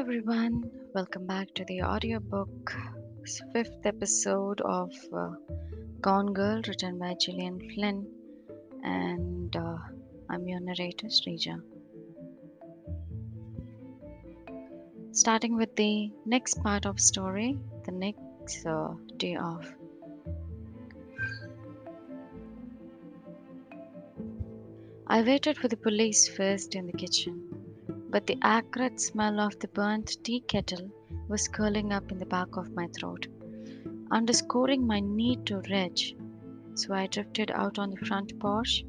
everyone, welcome back to the audiobook fifth episode of uh, Gone Girl, written by Gillian Flynn, and uh, I'm your narrator, Srija. Starting with the next part of story, the next uh, day off. I waited for the police first in the kitchen but the acrid smell of the burnt tea kettle was curling up in the back of my throat, underscoring my need to rage. So I drifted out on the front porch,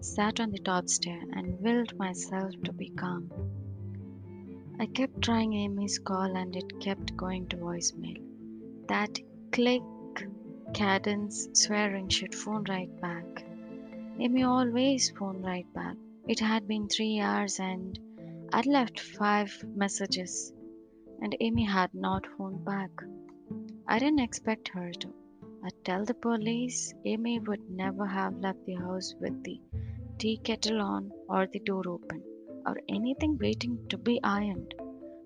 sat on the top stair, and willed myself to be calm. I kept trying Amy's call and it kept going to voicemail. That click cadence swearing she'd phone right back. Amy always phoned right back. It had been three hours and I'd left five messages, and Amy had not phoned back. I didn't expect her to. I'd tell the police Amy would never have left the house with the tea kettle on or the door open or anything waiting to be ironed.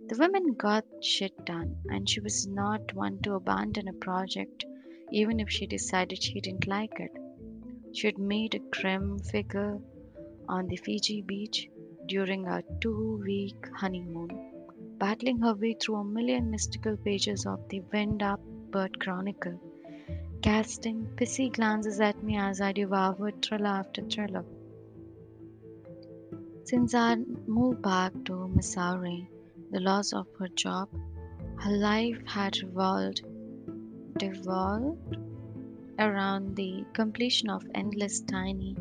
The woman got shit done, and she was not one to abandon a project even if she decided she didn't like it. She'd made a grim figure on the Fiji beach during our two week honeymoon, battling her way through a million mystical pages of the Wind Up Bird Chronicle, casting pissy glances at me as I devoured thriller after thriller. Since our move back to Missouri, the loss of her job, her life had revolved, devolved around the completion of endless tiny,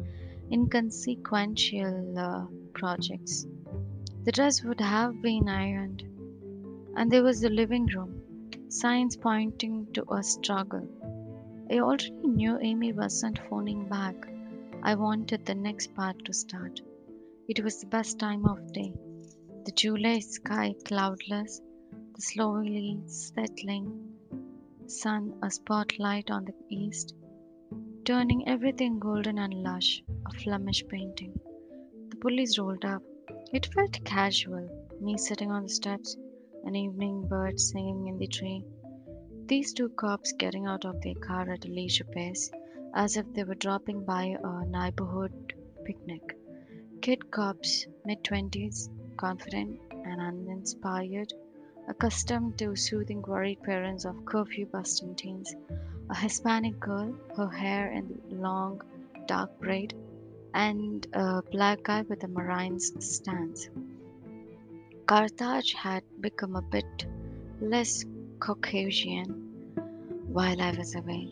inconsequential uh, projects. The dress would have been ironed, and there was the living room, signs pointing to a struggle. I already knew Amy wasn't phoning back. I wanted the next part to start. It was the best time of day. The July sky cloudless, the slowly settling sun a spotlight on the east, turning everything golden and lush, a Flemish painting police rolled up. It felt casual, me sitting on the steps, an evening bird singing in the tree. These two cops getting out of their car at a leisure pace, as if they were dropping by a neighborhood picnic. Kid cops, mid twenties, confident and uninspired, accustomed to soothing worried parents of curfew busting teens. A Hispanic girl, her hair in long, dark braid, and a black guy with a marine's stance. Carthage had become a bit less Caucasian while I was away,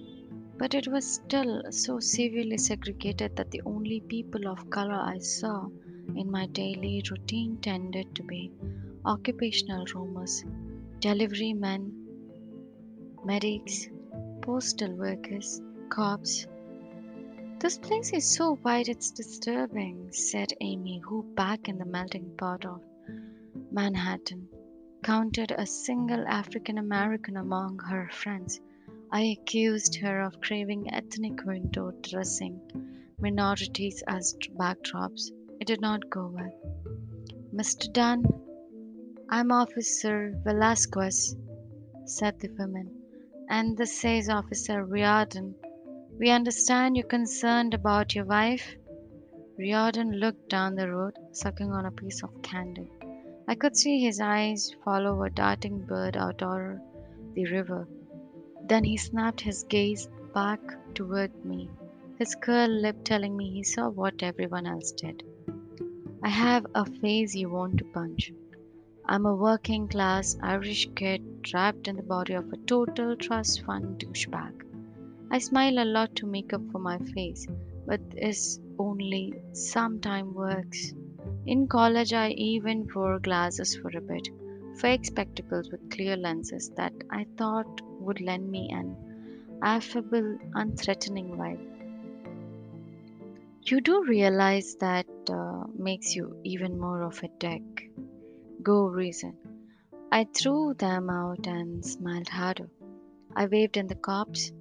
but it was still so severely segregated that the only people of color I saw in my daily routine tended to be occupational roamers, delivery men, medics, postal workers, cops, this place is so wide it's disturbing, said Amy, who, back in the melting pot of Manhattan, counted a single African American among her friends. I accused her of craving ethnic window dressing, minorities as backdrops. It did not go well. Mr. Dunne, I'm Officer Velasquez, said the woman, and this says Officer Riordan. We understand you're concerned about your wife. Riordan looked down the road, sucking on a piece of candy. I could see his eyes follow a darting bird out over the river. Then he snapped his gaze back toward me, his curled lip telling me he saw what everyone else did. I have a face you want to punch. I'm a working class Irish kid trapped in the body of a total trust fund douchebag. I smile a lot to make up for my face, but this only sometime works. In college, I even wore glasses for a bit, fake spectacles with clear lenses that I thought would lend me an affable, unthreatening vibe. You do realize that uh, makes you even more of a dick. Go reason. I threw them out and smiled harder. I waved in the cops,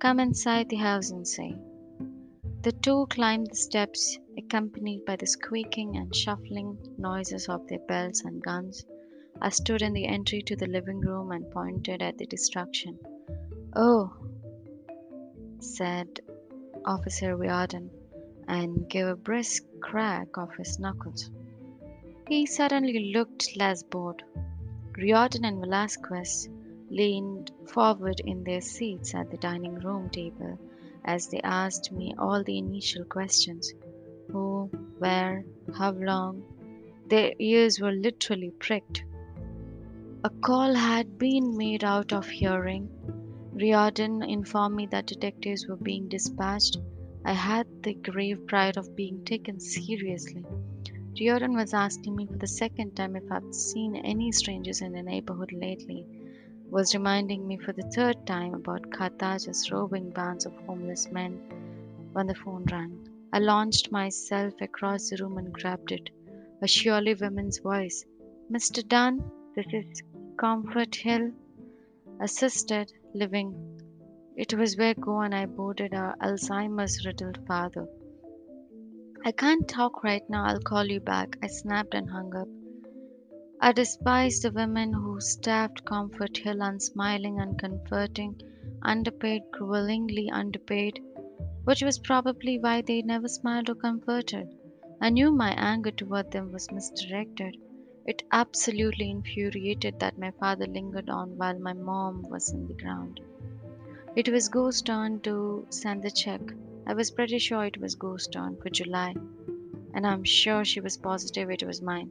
Come inside the house and say. The two climbed the steps, accompanied by the squeaking and shuffling noises of their belts and guns, I stood in the entry to the living room and pointed at the destruction. Oh, said Officer Riordan, and gave a brisk crack of his knuckles. He suddenly looked less bored. Riordan and Velasquez leaned forward in their seats at the dining room table as they asked me all the initial questions who, where, how long. Their ears were literally pricked. A call had been made out of hearing. Riordan informed me that detectives were being dispatched. I had the grave pride of being taken seriously. Riordan was asking me for the second time if I'd seen any strangers in the neighborhood lately, was reminding me for the third time about Carthage's roving bands of homeless men when the phone rang. I launched myself across the room and grabbed it. A surely woman's voice. Mr. Dunne, this is Comfort Hill, assisted living. It was where Go and I boarded our Alzheimer's riddled father. I can't talk right now, I'll call you back. I snapped and hung up. I despised the women who staffed Comfort Hill, unsmiling, uncomforting, underpaid, cruelly underpaid, which was probably why they never smiled or comforted. I knew my anger toward them was misdirected. It absolutely infuriated that my father lingered on while my mom was in the ground. It was Go's turn to send the check. I was pretty sure it was Go's turn for July, and I'm sure she was positive it was mine.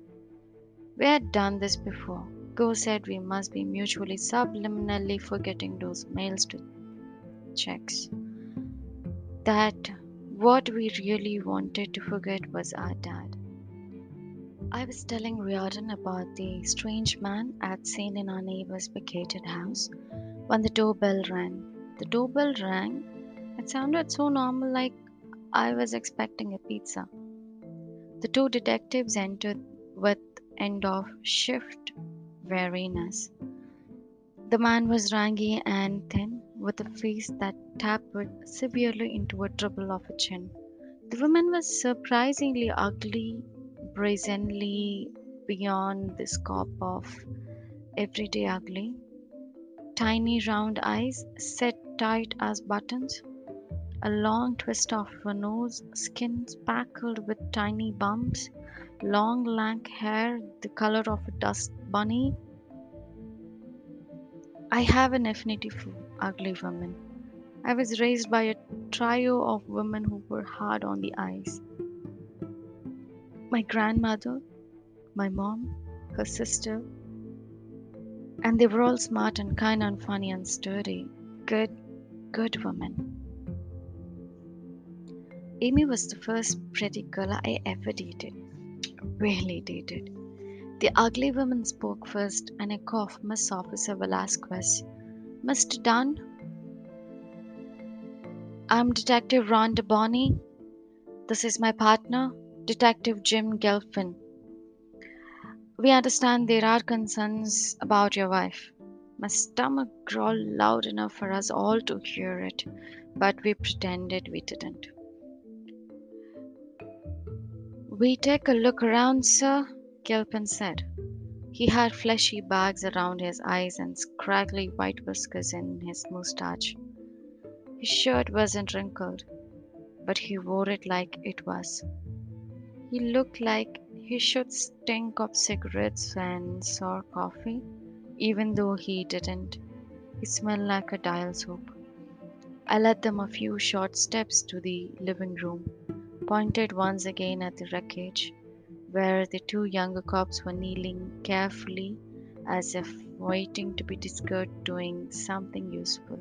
We had done this before. Go said we must be mutually subliminally forgetting those mails to checks. That what we really wanted to forget was our dad. I was telling Riordan about the strange man I'd seen in our neighbor's vacated house when the doorbell rang. The doorbell rang it sounded so normal, like I was expecting a pizza. The two detectives entered with end of shift weariness. The man was rangy and thin, with a face that tapered severely into a dribble of a chin. The woman was surprisingly ugly, brazenly beyond the scope of everyday ugly. Tiny round eyes set tight as buttons, a long twist of her nose, skin speckled with tiny bumps, long lank hair the color of a dust bunny. I have an affinity for ugly women. I was raised by a trio of women who were hard on the eyes. My grandmother, my mom, her sister, and they were all smart and kind and funny and sturdy. Good, good women. Amy was the first pretty girl I ever dated. Really dated. The ugly woman spoke first, and I coughed Miss Officer Velasquez. Mr. Dunne? I'm Detective Rhonda Boney. This is my partner, Detective Jim Gilpin. We understand there are concerns about your wife. My stomach growled loud enough for us all to hear it, but we pretended we didn't. We take a look around, sir, Gilpin said. He had fleshy bags around his eyes and scraggly white whiskers in his moustache. His shirt wasn't wrinkled, but he wore it like it was. He looked like he should stink of cigarettes and sour coffee, even though he didn't. He smelled like a dial soap. I led them a few short steps to the living room pointed once again at the wreckage, where the two younger cops were kneeling carefully as if waiting to be discovered doing something useful.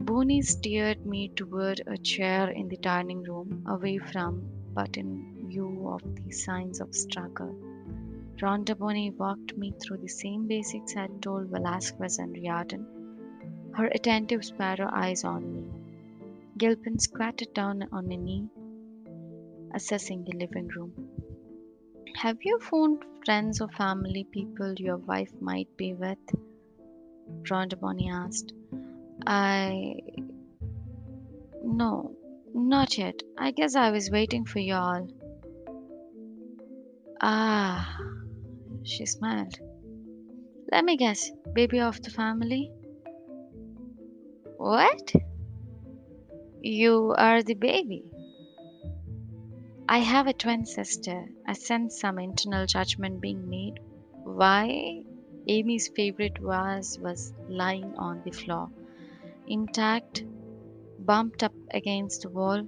Boney steered me toward a chair in the dining room, away from but in view of the signs of struggle. Rhonda Boney walked me through the same basics I had told Velasquez and Riordan, her attentive sparrow eyes on me. Gilpin squatted down on a knee assessing the living room. Have you phoned friends or family people your wife might be with? Rhonda Boney asked. I. No, not yet. I guess I was waiting for y'all. Ah, she smiled. Let me guess, baby of the family? What? You are the baby. I have a twin sister. I sense some internal judgment being made. Why? Amy's favorite vase was lying on the floor, intact, bumped up against the wall.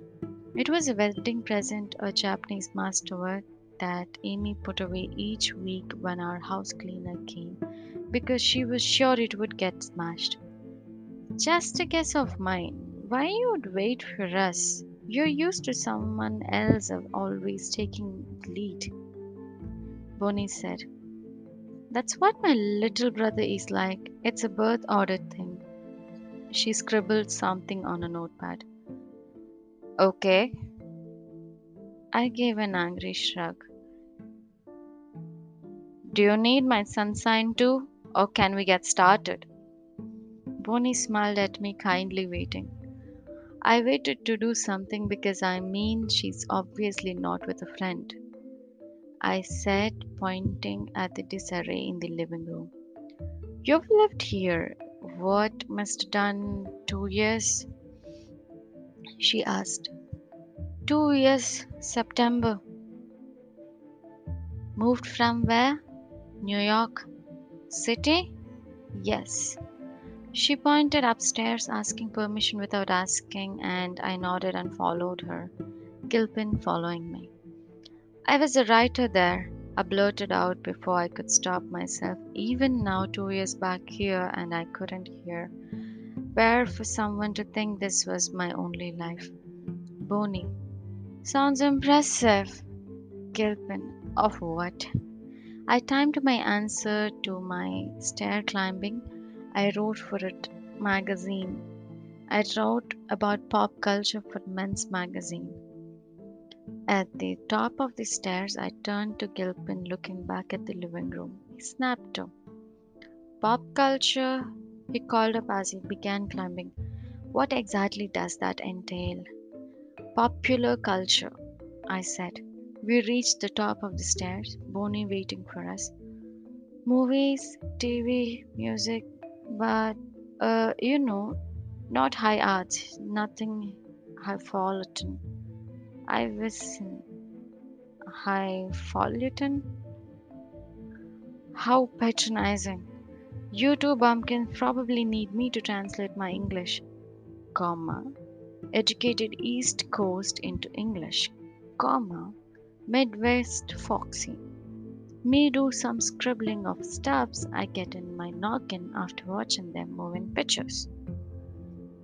It was a wedding present, a Japanese masterwork that Amy put away each week when our house cleaner came because she was sure it would get smashed. Just a guess of mine. Why you would wait for us? You're used to someone else always taking lead. Boney said. That's what my little brother is like. It's a birth order thing. She scribbled something on a notepad. Okay. I gave an angry shrug. Do you need my sun sign too? Or can we get started? Boney smiled at me, kindly waiting. I waited to do something because I mean she's obviously not with a friend. I said, pointing at the disarray in the living room. You've lived here, what must done two years? She asked. Two years, September. Moved from where? New York City? Yes. She pointed upstairs, asking permission without asking, and I nodded and followed her, Gilpin following me. I was a writer there, I blurted out before I could stop myself. Even now, two years back here, and I couldn't hear. Where for someone to think this was my only life. Boney. Sounds impressive. Gilpin. Of what? I timed my answer to my stair climbing. I wrote for it magazine. I wrote about pop culture for Men's Magazine. At the top of the stairs, I turned to Gilpin, looking back at the living room. He snapped to. Pop culture, he called up as he began climbing. What exactly does that entail? Popular culture, I said. We reached the top of the stairs, Boney waiting for us. Movies, TV, music, but, uh, you know, not high art nothing highfalutin. I was highfalutin. How patronizing. You two bumpkins probably need me to translate my English, comma, educated East Coast into English, comma, Midwest foxy. Me do some scribbling of stuffs I get in my noggin after watching them moving pictures.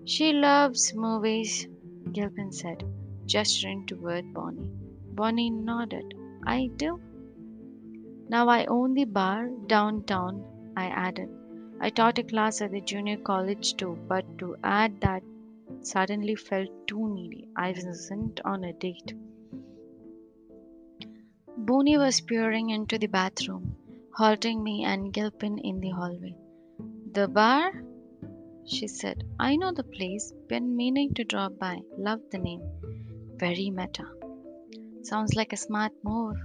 She loves movies, Gilpin said gesturing toward Boney. Boney nodded. I do. Now I own the bar downtown, I added. I taught a class at the junior college too, but to add that suddenly felt too needy. I wasn't on a date. Boney was peering into the bathroom, halting me and Gilpin in the hallway. The bar? She said. I know the place. Been meaning to drop by. Love the name. Very meta. Sounds like a smart move,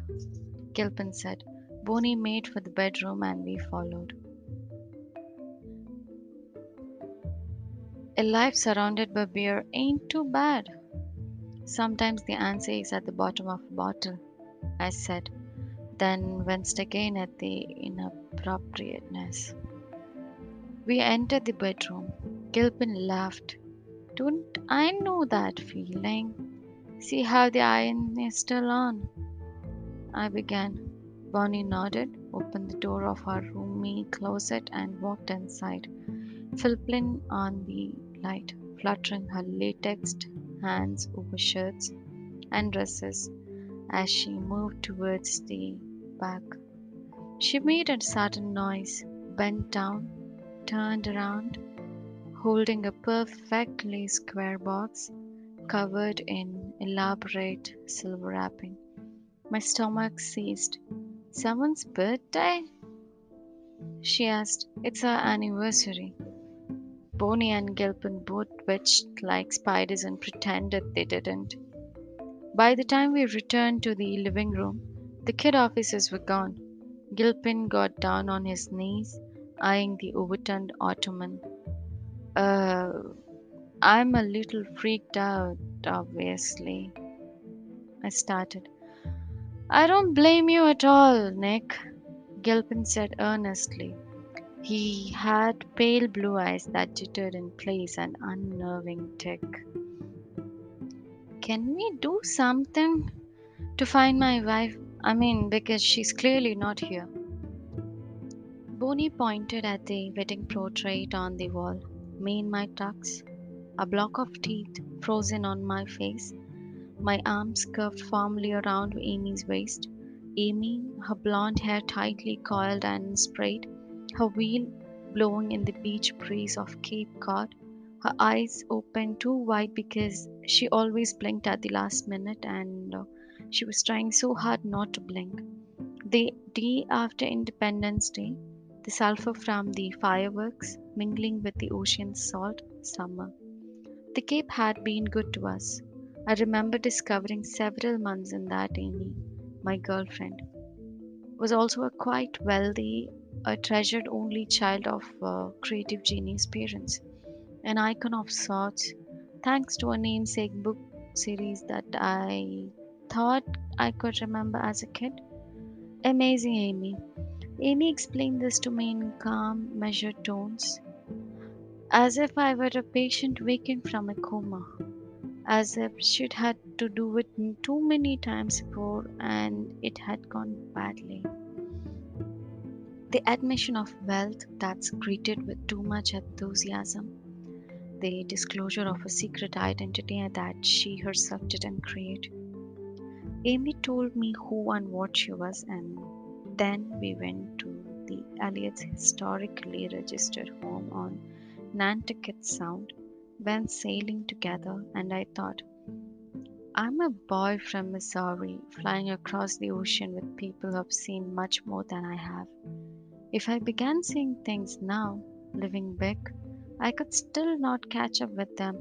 Gilpin said. Bonnie made for the bedroom and we followed. A life surrounded by beer ain't too bad. Sometimes the answer is at the bottom of a bottle, I said, then winced again at the inappropriateness. We entered the bedroom. Gilpin laughed. Don't I know that feeling? See how the iron is still on. I began. Boney nodded, opened the door of her roomy closet, and walked inside, flipping on the light, fluttering her latexed hands over shirts and dresses as she moved towards the back. She made a sudden noise, bent down, turned around, holding a perfectly square box covered in elaborate silver wrapping. My stomach seized. Someone's birthday? She asked. It's our anniversary. Boney and Gilpin both twitched like spiders and pretended they didn't. By the time we returned to the living room, the kid officers were gone. Gilpin got down on his knees, eyeing the overturned ottoman. Uh, I'm a little freaked out, obviously. I started. I don't blame you at all, Nick, Gilpin said earnestly. He had pale blue eyes that jittered in place an unnerving tick. Can we do something to find my wife? I mean, because she's clearly not here. Boney pointed at the wedding portrait on the wall. Me in my tux, a block of teeth frozen on my face, my arms curved firmly around Amy's waist. Amy, her blonde hair tightly coiled and sprayed, her wheel blowing in the beach breeze of Cape Cod, her eyes open too wide because she always blinked at the last minute and uh, she was trying so hard not to blink. The day after Independence Day, the sulfur from the fireworks mingling with the ocean's salt summer. The Cape had been good to us. I remember discovering several months in that Amy, my girlfriend, was also a quite wealthy, a treasured only child of uh, creative genius parents, an icon of sorts, thanks to a namesake book series that I thought I could remember as a kid. Amazing Amy. Amy explained this to me in calm, measured tones, as if I were a patient waking from a coma, as if she'd had to do it too many times before and it had gone badly. The admission of wealth that's greeted with too much enthusiasm, the disclosure of a secret identity that she herself didn't create. Amy told me who and what she was, and then we went to the Elliotts' historically registered home on Nantucket Sound, went sailing together, and I thought, I'm a boy from Missouri flying across the ocean with people who have seen much more than I have. If I began seeing things now, living big, I could still not catch up with them.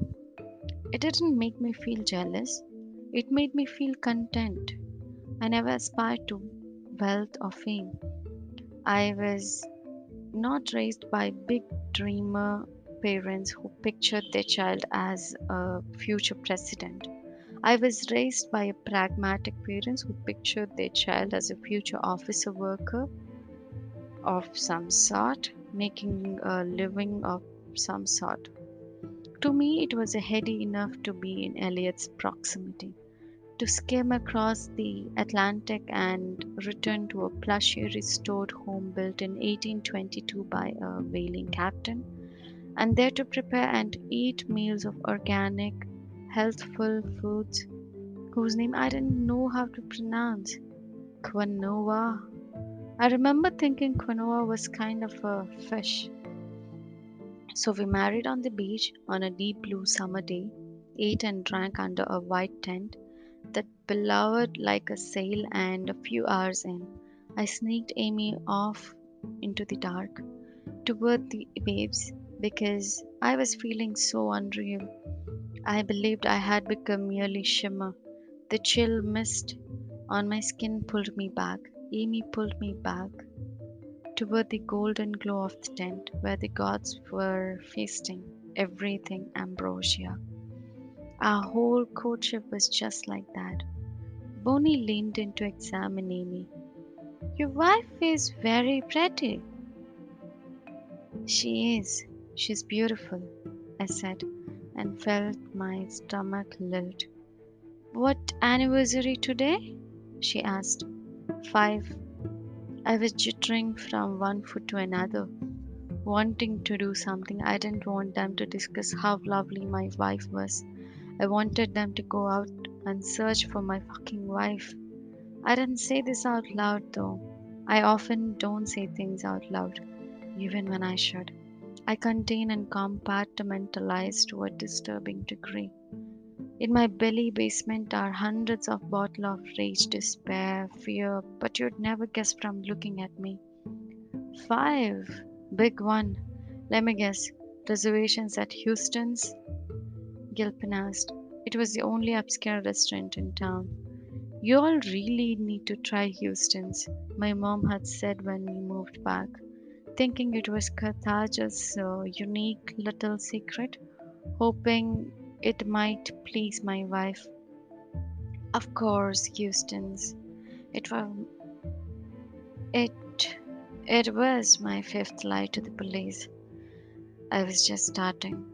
It didn't make me feel jealous, it made me feel content. I never aspired to wealth or fame. I was not raised by big dreamer parents who pictured their child as a future president. I was raised by a pragmatic parents who pictured their child as a future officer worker of some sort, making a living of some sort. To me, it was a heady enough to be in Elliott's proximity, to skim across the Atlantic and return to a plushy restored home built in 1822 by a whaling captain and there to prepare and eat meals of organic, healthful foods whose name I didn't know how to pronounce. Quinoa. I remember thinking quinoa was kind of a fish. So we married on the beach on a deep blue summer day, ate and drank under a white tent that billowed like a sail, and a few hours in, I sneaked Amy off into the dark toward the waves because I was feeling so unreal. I believed I had become merely shimmer. The chill mist on my skin pulled me back. Amy pulled me back toward the golden glow of the tent where the gods were feasting everything ambrosia. Our whole courtship was just like that. Boney leaned in to examine Amy. Your wife is very pretty. She is, She's beautiful, I said, and felt my stomach lilt. What anniversary today? she asked. Five. I was jittering from one foot to another, wanting to do something. I didn't want them to discuss how lovely my wife was. I wanted them to go out and search for my fucking wife. I didn't say this out loud though. I often don't say things out loud, even when I should. I contain and compartmentalize to a disturbing degree. In my belly basement are hundreds of bottles of rage, despair, fear, but you'd never guess from looking at me. Five. Big one. Let me guess. Reservations at Houston's? Gilpin asked. It was the only upscale restaurant in town. You all really need to try Houston's, my mom had said when we moved back. thinking it was Carthage's uh, unique little secret, hoping it might please my wife. Of course, Houston's. It was it it was my fifth lie to the police. I was just starting.